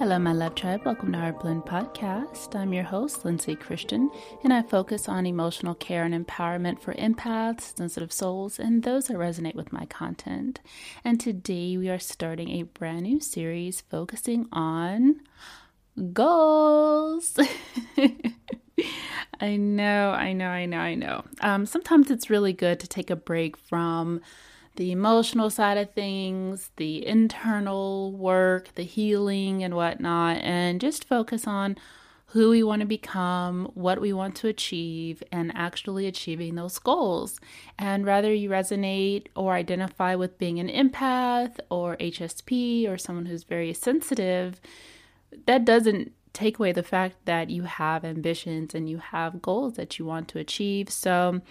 Hello, my love tribe. Welcome to Heartblend podcast. I'm your host, Lindsay Christian, and I focus on emotional care and empowerment for empaths, sensitive souls, and those that resonate with my content. And today we are starting a brand new series focusing on goals. I know, I know, I know, I know. Um, sometimes it's really good to take a break from the emotional side of things, the internal work, the healing, and whatnot, and just focus on who we want to become, what we want to achieve, and actually achieving those goals. And whether you resonate or identify with being an empath or HSP or someone who's very sensitive, that doesn't take away the fact that you have ambitions and you have goals that you want to achieve. So,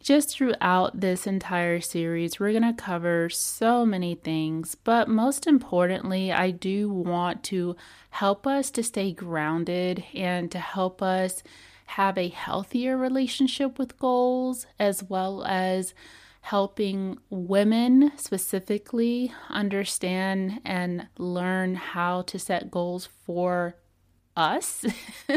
just throughout this entire series, we're going to cover so many things, but most importantly, I do want to help us to stay grounded and to help us have a healthier relationship with goals, as well as helping women specifically understand and learn how to set goals for us.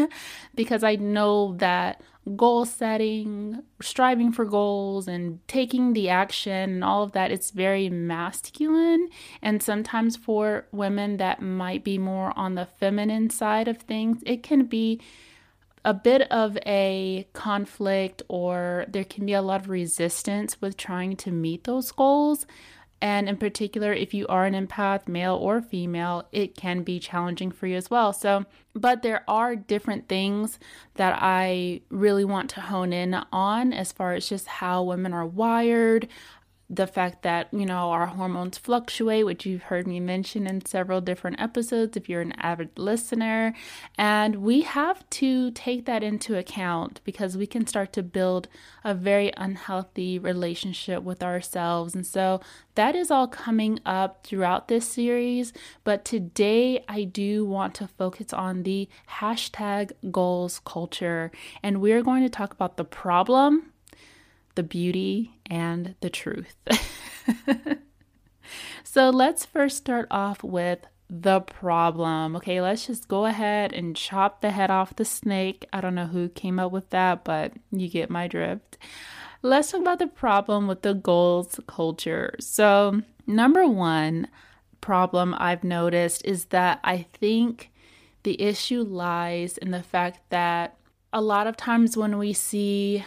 Because I know that goal setting, striving for goals, and taking the action and all of that, it's very masculine. And sometimes for women that might be more on the feminine side of things, it can be a bit of a conflict or there can be a lot of resistance with trying to meet those goals. And in particular, if you are an empath, male or female, it can be challenging for you as well. So, but there are different things that I really want to hone in on as far as just how women are wired, the fact that, you know, our hormones fluctuate, which you've heard me mention in several different episodes if you're an avid listener. And we have to take that into account because we can start to build a very unhealthy relationship with ourselves. And so that is all coming up throughout this series. But today I do want to focus on the hashtag goals culture. And we're going to talk about the problem the beauty, and the truth. so let's first start off with the problem. Okay, let's just go ahead and chop the head off the snake. I don't know who came up with that, but you get my drift. Let's talk about the problem with the goals culture. So, number one problem I've noticed is that I think the issue lies in the fact that a lot of times when we see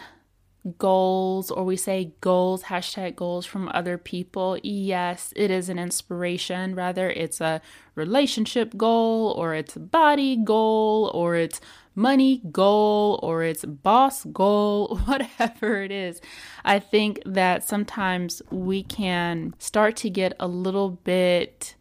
goals or we say goals, hashtag goals from other people, yes, it is an inspiration. Rather, it's a relationship goal or it's a body goal or it's money goal or it's boss goal, whatever it is. I think that sometimes we can start to get a little bit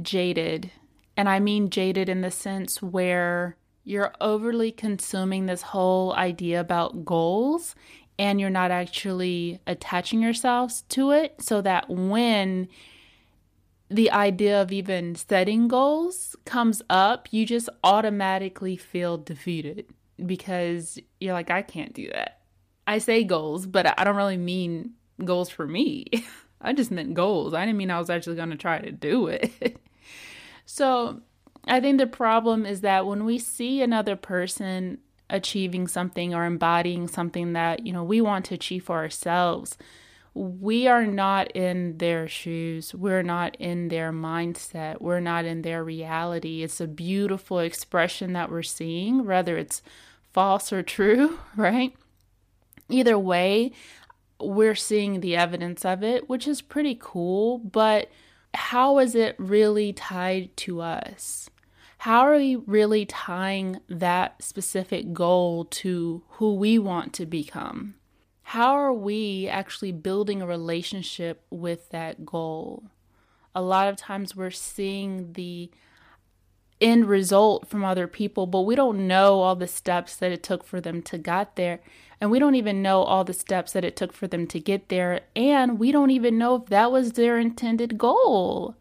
jaded. And I mean jaded in the sense where you're overly consuming this whole idea about goals and you're not actually attaching yourselves to it so that when the idea of even setting goals comes up, you just automatically feel defeated because you're like, I can't do that. I say goals, but I don't really mean goals for me. I just meant goals. I didn't mean I was actually going to try to do it. so I think the problem is that when we see another person achieving something or embodying something that you know we want to achieve for ourselves. We are not in their shoes. We're not in their mindset. We're not in their reality. It's a beautiful expression that we're seeing whether it's false or true right? Either way we're seeing the evidence of it which is pretty cool but how is it really tied to us how are we really tying that specific goal to who we want to become? How are we actually building a relationship with that goal? A lot of times we're seeing the end result from other people, but we don't know all the steps that it took for them to get there. And we don't even know all the steps that it took for them to get there. And we don't even know if that was their intended goal.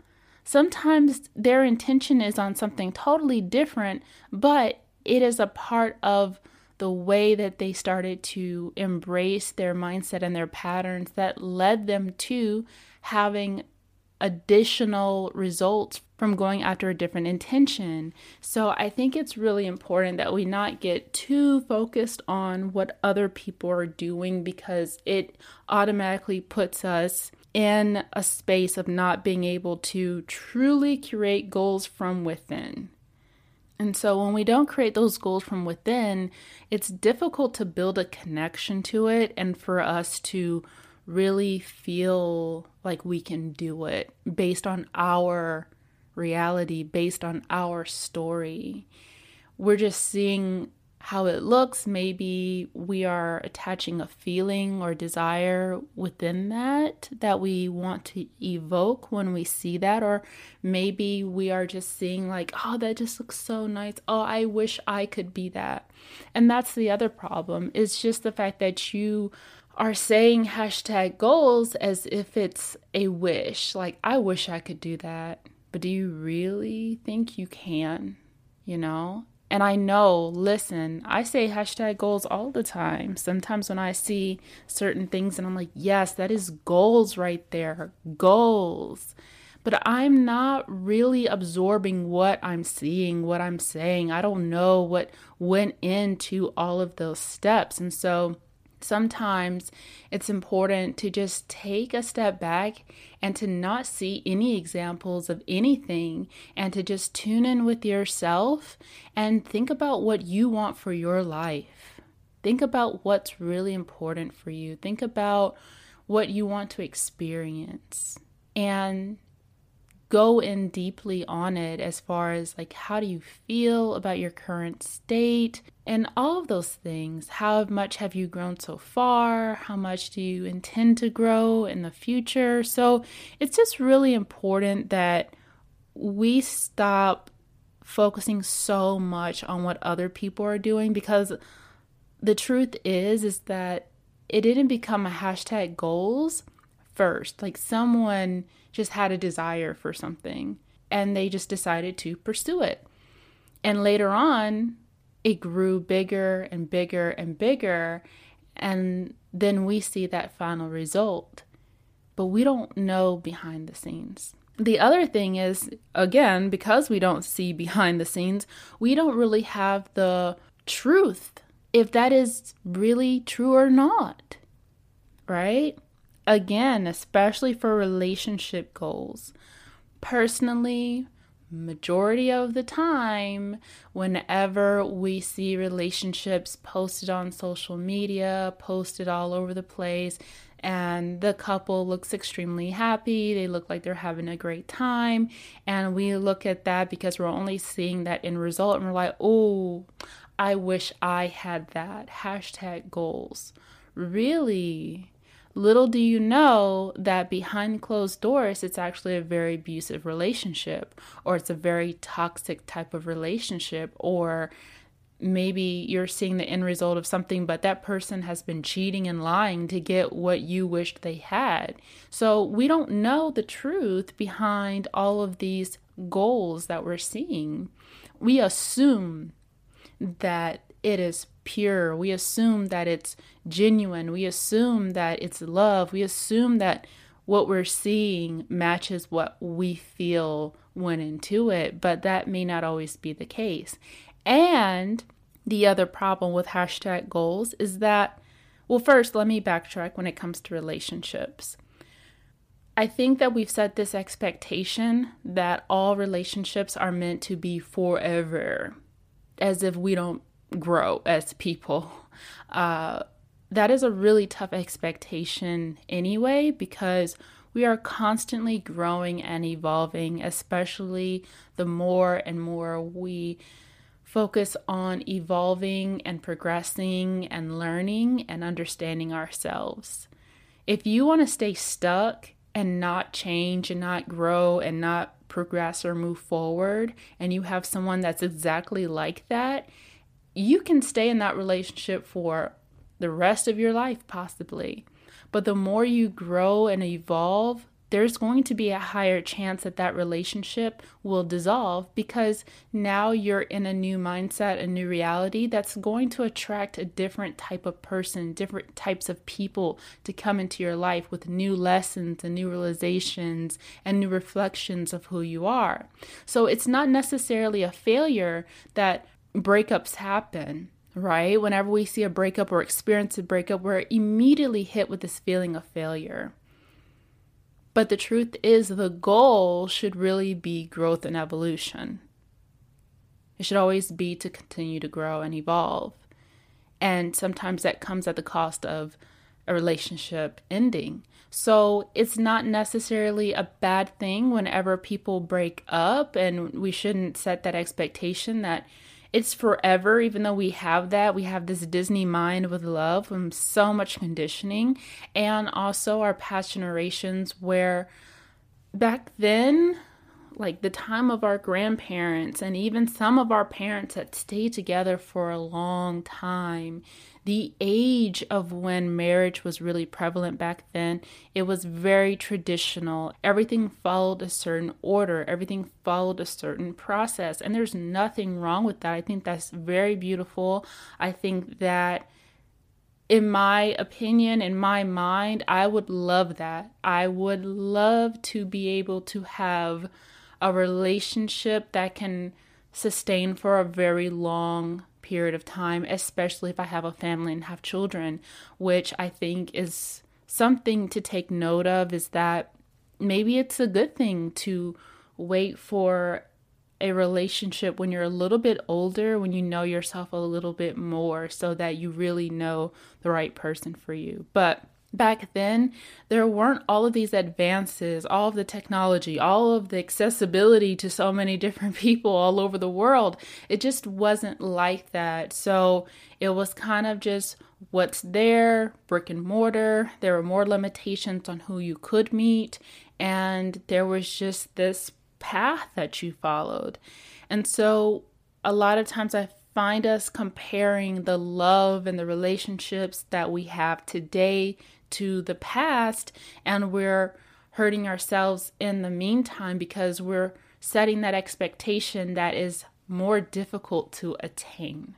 Sometimes their intention is on something totally different, but it is a part of the way that they started to embrace their mindset and their patterns that led them to having additional results from going after a different intention. So I think it's really important that we not get too focused on what other people are doing because it automatically puts us in a space of not being able to truly create goals from within. And so when we don't create those goals from within, it's difficult to build a connection to it and for us to really feel like we can do it based on our reality, based on our story. We're just seeing how it looks. Maybe we are attaching a feeling or desire within that that we want to evoke when we see that. Or maybe we are just seeing, like, oh, that just looks so nice. Oh, I wish I could be that. And that's the other problem. It's just the fact that you are saying hashtag goals as if it's a wish. Like, I wish I could do that. But do you really think you can? You know? And I know, listen, I say hashtag goals all the time. Sometimes when I see certain things and I'm like, yes, that is goals right there. Goals. But I'm not really absorbing what I'm seeing, what I'm saying. I don't know what went into all of those steps. And so sometimes it's important to just take a step back and to not see any examples of anything and to just tune in with yourself and think about what you want for your life. Think about what's really important for you. Think about what you want to experience. And go in deeply on it as far as like how do you feel about your current state and all of those things. How much have you grown so far? How much do you intend to grow in the future? So it's just really important that we stop focusing so much on what other people are doing because the truth is is that it didn't become a hashtag goals first. Like someone just had a desire for something and they just decided to pursue it. And later on, it grew bigger and bigger and bigger. And then we see that final result. But we don't know behind the scenes. The other thing is, again, because we don't see behind the scenes, we don't really have the truth if that is really true or not. Right? Again, especially for relationship goals. Personally, majority of the time, whenever we see relationships posted on social media, posted all over the place, and the couple looks extremely happy, they look like they're having a great time, and we look at that because we're only seeing that in result, and we're like, oh, I wish I had that. Hashtag goals. Really? Little do you know that behind closed doors, it's actually a very abusive relationship, or it's a very toxic type of relationship, or maybe you're seeing the end result of something, but that person has been cheating and lying to get what you wished they had. So we don't know the truth behind all of these goals that we're seeing. We assume that it is pure. We assume that it's genuine. We assume that it's love. We assume that what we're seeing matches what we feel went into it, but that may not always be the case. And the other problem with hashtag goals is that, well, first, let me backtrack when it comes to relationships. I think that we've set this expectation that all relationships are meant to be forever, as if we don't grow as people. Uh, that is a really tough expectation anyway, because we are constantly growing and evolving, especially the more and more we focus on evolving and progressing and learning and understanding ourselves. If you want to stay stuck and not change and not grow and not progress or move forward and you have someone that's exactly like that, you can stay in that relationship for the rest of your life, possibly. But the more you grow and evolve, there's going to be a higher chance that that relationship will dissolve because now you're in a new mindset, a new reality that's going to attract a different type of person, different types of people to come into your life with new lessons and new realizations and new reflections of who you are. So it's not necessarily a failure that breakups happen right? Whenever we see a breakup or experience a breakup, we're immediately hit with this feeling of failure. But the truth is, the goal should really be growth and evolution. It should always be to continue to grow and evolve. And sometimes that comes at the cost of a relationship ending. So it's not necessarily a bad thing whenever people break up, and we shouldn't set that expectation that it's forever, even though we have that. We have this Disney mind with love from so much conditioning, and also our past generations where back then like the time of our grandparents and even some of our parents that stayed together for a long time the age of when marriage was really prevalent back then it was very traditional. Everything followed a certain order. Everything followed a certain process. And there's nothing wrong with that. I think that's very beautiful. I think that in my opinion, in my mind, I would love that. I would love to be able to have a relationship that can sustain for a very long period of time, especially if I have a family and have children, which I think is something to take note of is that maybe it's a good thing to wait for a relationship when you're a little bit older, when you know yourself a little bit more, so that you really know the right person for you. But back then, there weren't all of these advances, all of the technology, all of the accessibility to so many different people all over the world. It just wasn't like that. So it was kind of just what's there, brick and mortar. There were more limitations on who you could meet. And there was just this path that you followed. And so a lot of times I find us comparing the love and the relationships that we have today to the past and we're hurting ourselves in the meantime because we're setting that expectation that is more difficult to attain.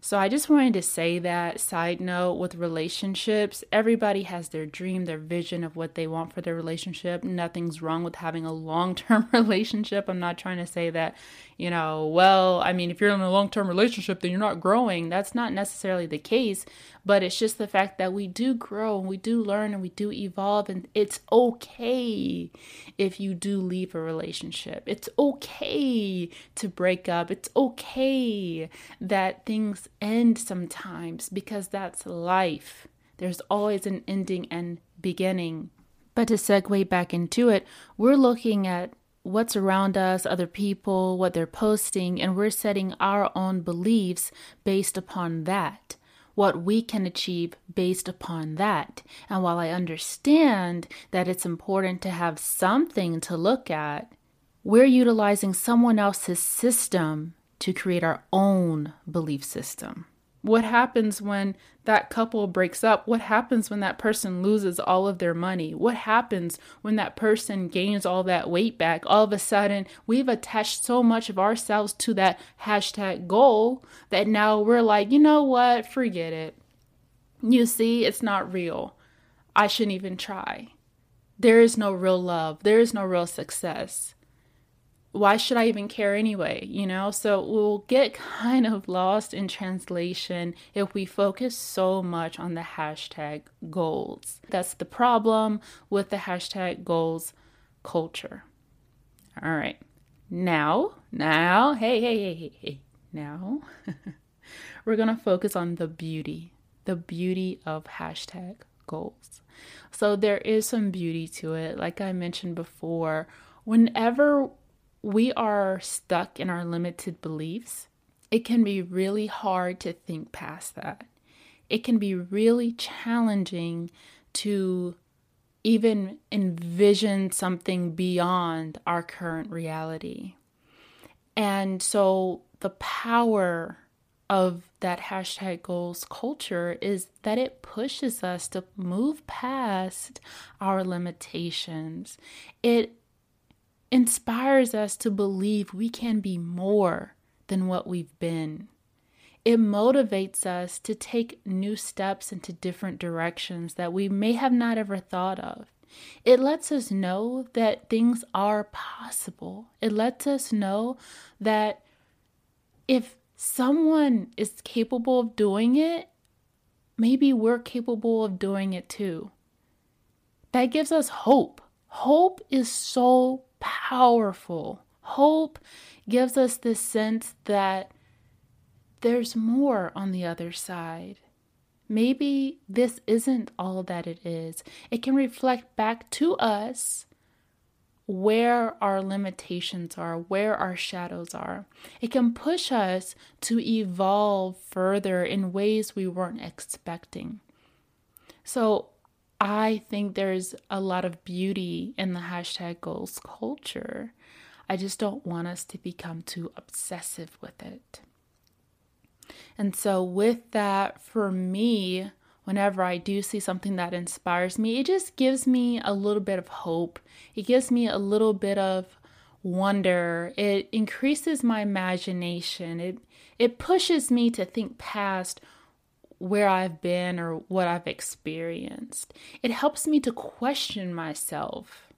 So I just wanted to say that side note with relationships, everybody has their dream, their vision of what they want for their relationship. Nothing's wrong with having a long-term relationship. I'm not trying to say that, you know, well, I mean, if you're in a long-term relationship then you're not growing. That's not necessarily the case, but it's just the fact that we do grow and we do learn and we do evolve and it's okay if you do leave a relationship. It's okay to break up. It's okay that things end sometimes because that's life. There's always an ending and beginning. But to segue back into it, we're looking at what's around us, other people, what they're posting, and we're setting our own beliefs based upon that, what we can achieve based upon that. And while I understand that it's important to have something to look at, we're utilizing someone else's system to create our own belief system. What happens when that couple breaks up? What happens when that person loses all of their money? What happens when that person gains all that weight back? All of a sudden, we've attached so much of ourselves to that hashtag goal that now we're like, you know what? Forget it. You see, it's not real. I shouldn't even try. There is no real love, there is no real success why should I even care anyway? You know, so we'll get kind of lost in translation if we focus so much on the hashtag goals. That's the problem with the hashtag goals culture. All right. Now, now, hey, hey, hey, hey, hey. Now, we're to focus on the beauty, the beauty of hashtag goals. So there is some beauty to it. Like I mentioned before, whenever we are stuck in our limited beliefs, it can be really hard to think past that. It can be really challenging to even envision something beyond our current reality. And so the power of that hashtag goals culture is that it pushes us to move past our limitations. It inspires us to believe we can be more than what we've been. It motivates us to take new steps into different directions that we may have not ever thought of. It lets us know that things are possible. It lets us know that if someone is capable of doing it, maybe we're capable of doing it too. That gives us hope. Hope is so powerful. Hope gives us this sense that there's more on the other side. Maybe this isn't all that it is. It can reflect back to us where our limitations are, where our shadows are. It can push us to evolve further in ways we weren't expecting. So, I think there's a lot of beauty in the hashtag goals culture. I just don't want us to become too obsessive with it. And so, with that, for me, whenever I do see something that inspires me, it just gives me a little bit of hope. It gives me a little bit of wonder. It increases my imagination. It it pushes me to think past where I've been or what I've experienced. It helps me to question myself.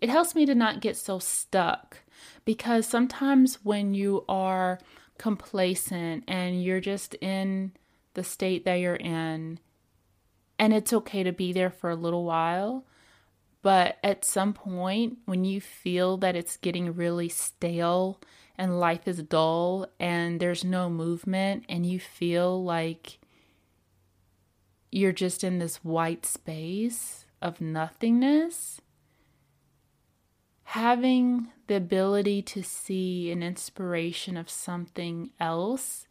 It helps me to not get so stuck because sometimes when you are complacent and you're just in the state that you're in. And it's okay to be there for a little while. But at some point, when you feel that it's getting really stale and life is dull and there's no movement, and you feel like you're just in this white space of nothingness, having the ability to see an inspiration of something else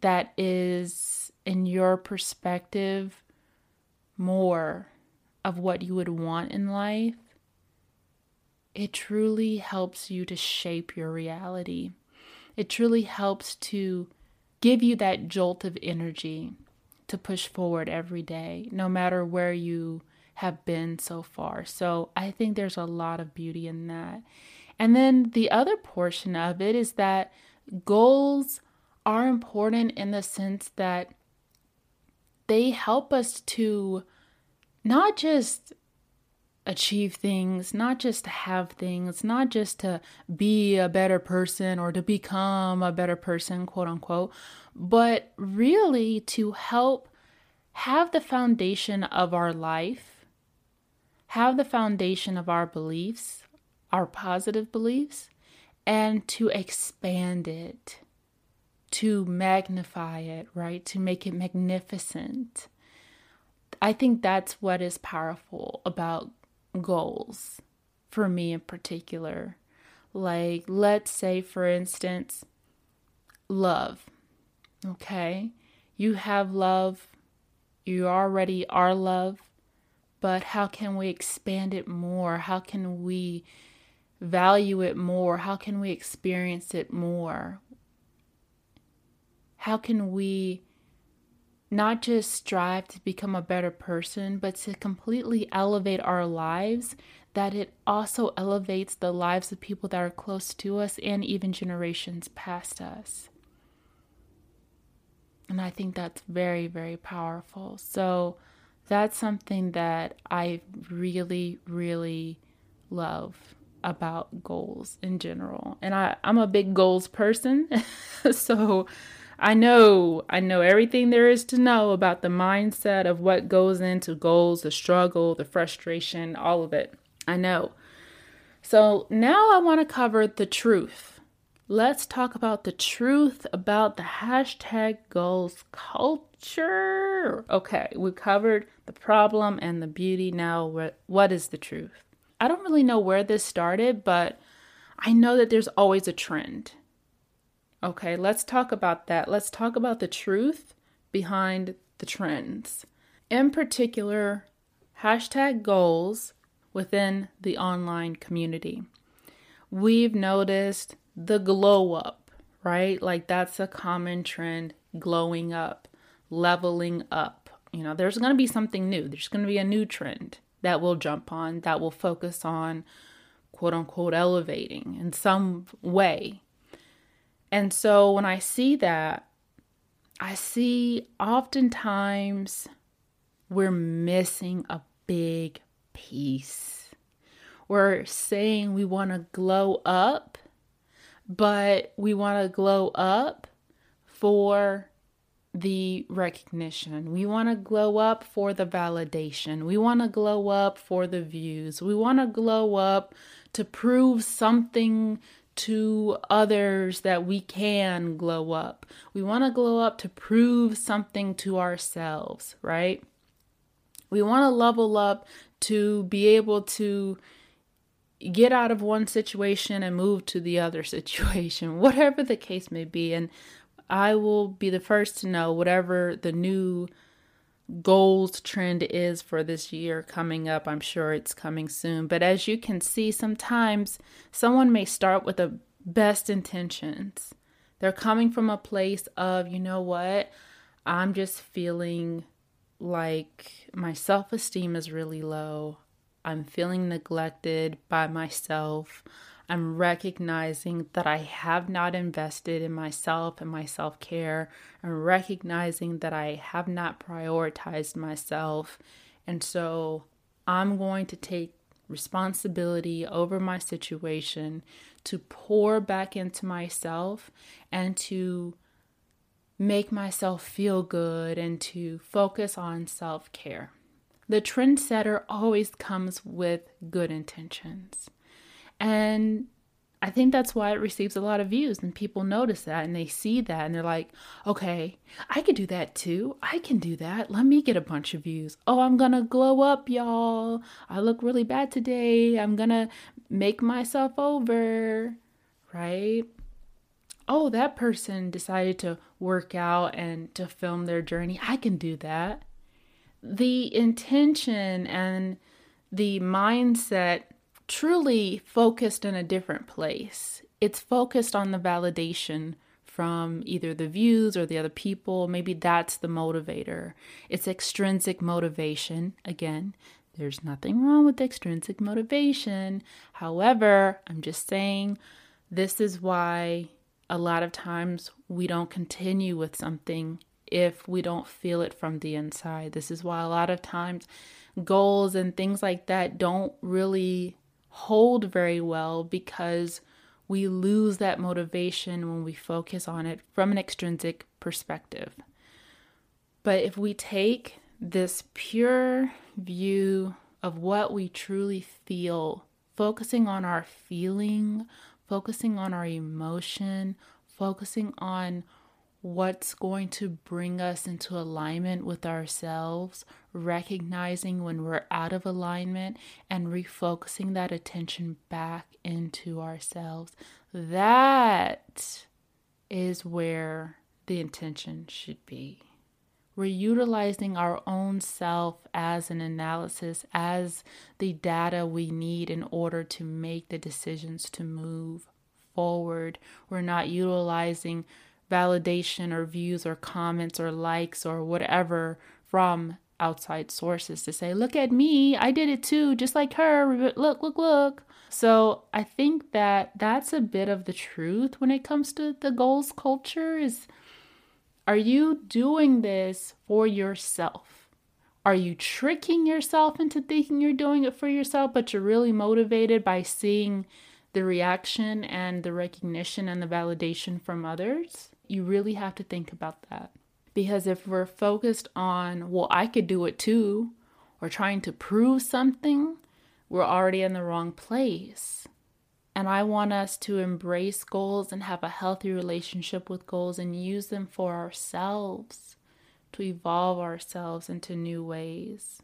that is, in your perspective, more of what you would want in life, it truly helps you to shape your reality. It truly helps to give you that jolt of energy to push forward every day, no matter where you have been so far. So I think there's a lot of beauty in that. And then the other portion of it is that goals are important in the sense that they help us to not just achieve things, not just to have things, not just to be a better person or to become a better person, quote unquote, but really to help have the foundation of our life, have the foundation of our beliefs, our positive beliefs, and to expand it to magnify it, right? To make it magnificent. I think that's what is powerful about goals for me in particular. Like, let's say, for instance, love. Okay? You have love, you already are love, but how can we expand it more? How can we value it more? How can we experience it more? how can we not just strive to become a better person, but to completely elevate our lives, that it also elevates the lives of people that are close to us and even generations past us. And I think that's very, very powerful. So that's something that I really, really love about goals in general. And I, I'm a big goals person. so I know, I know everything there is to know about the mindset of what goes into goals, the struggle, the frustration, all of it. I know. So now I want to cover the truth. Let's talk about the truth about the hashtag goals culture. Okay, we covered the problem and the beauty. Now, what is the truth? I don't really know where this started, but I know that there's always a trend. Okay, let's talk about that. Let's talk about the truth behind the trends. In particular, hashtag goals within the online community. We've noticed the glow up, right? Like that's a common trend glowing up, leveling up. You know, there's going to be something new. There's going to be a new trend that we'll jump on that will focus on quote unquote elevating in some way. And so when I see that, I see oftentimes we're missing a big piece. We're saying we want to glow up, but we want to glow up for the recognition. We want to glow up for the validation. We want to glow up for the views. We want to glow up to prove something to others that we can glow up. We want to glow up to prove something to ourselves, right? We want to level up to be able to get out of one situation and move to the other situation, whatever the case may be. And I will be the first to know whatever the new goals trend is for this year coming up. I'm sure it's coming soon. But as you can see, sometimes someone may start with the best intentions. They're coming from a place of, you know what? I'm just feeling like my self esteem is really low. I'm feeling neglected by myself. I'm recognizing that I have not invested in myself and my self care. I'm recognizing that I have not prioritized myself. And so I'm going to take responsibility over my situation to pour back into myself and to make myself feel good and to focus on self care. The trendsetter always comes with good intentions. And I think that's why it receives a lot of views and people notice that and they see that and they're like, okay, I could do that too. I can do that. Let me get a bunch of views. Oh, I'm going to glow up, y'all. I look really bad today. I'm going to make myself over, right? Oh, that person decided to work out and to film their journey. I can do that. The intention and the mindset truly focused in a different place. It's focused on the validation from either the views or the other people. Maybe that's the motivator. It's extrinsic motivation. Again, there's nothing wrong with extrinsic motivation. However, I'm just saying this is why a lot of times we don't continue with something if we don't feel it from the inside. This is why a lot of times goals and things like that don't really hold very well because we lose that motivation when we focus on it from an extrinsic perspective. But if we take this pure view of what we truly feel, focusing on our feeling, focusing on our emotion, focusing on what's going to bring us into alignment with ourselves, recognizing when we're out of alignment, and refocusing that attention back into ourselves. That is where the intention should be. We're utilizing our own self as an analysis, as the data we need in order to make the decisions to move forward. We're not utilizing validation or views or comments or likes or whatever from outside sources to say, look at me, I did it too, just like her. Look, look, look. So I think that that's a bit of the truth when it comes to the goals culture is are you doing this for yourself? Are you tricking yourself into thinking you're doing it for yourself, but you're really motivated by seeing the reaction and the recognition and the validation from others? You really have to think about that. Because if we're focused on, well, I could do it too, or trying to prove something, we're already in the wrong place. And I want us to embrace goals and have a healthy relationship with goals and use them for ourselves to evolve ourselves into new ways.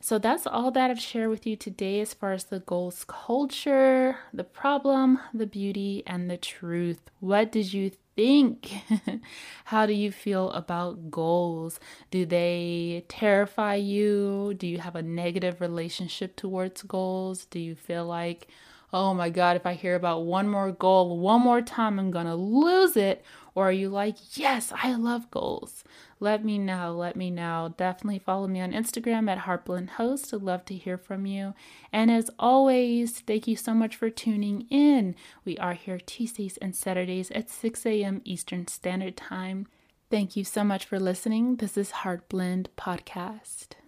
So that's all that I've shared with you today as far as the goals culture, the problem, the beauty, and the truth. What did you think? How do you feel about goals? Do they terrify you? Do you have a negative relationship towards goals? Do you feel like, oh my God, if I hear about one more goal one more time, I'm going to lose it? Or are you like, yes, I love goals? Let me know. Let me know. Definitely follow me on Instagram at Heartblend Host. I'd love to hear from you. And as always, thank you so much for tuning in. We are here Tuesdays and Saturdays at 6 a.m. Eastern Standard Time. Thank you so much for listening. This is Heartblend Podcast.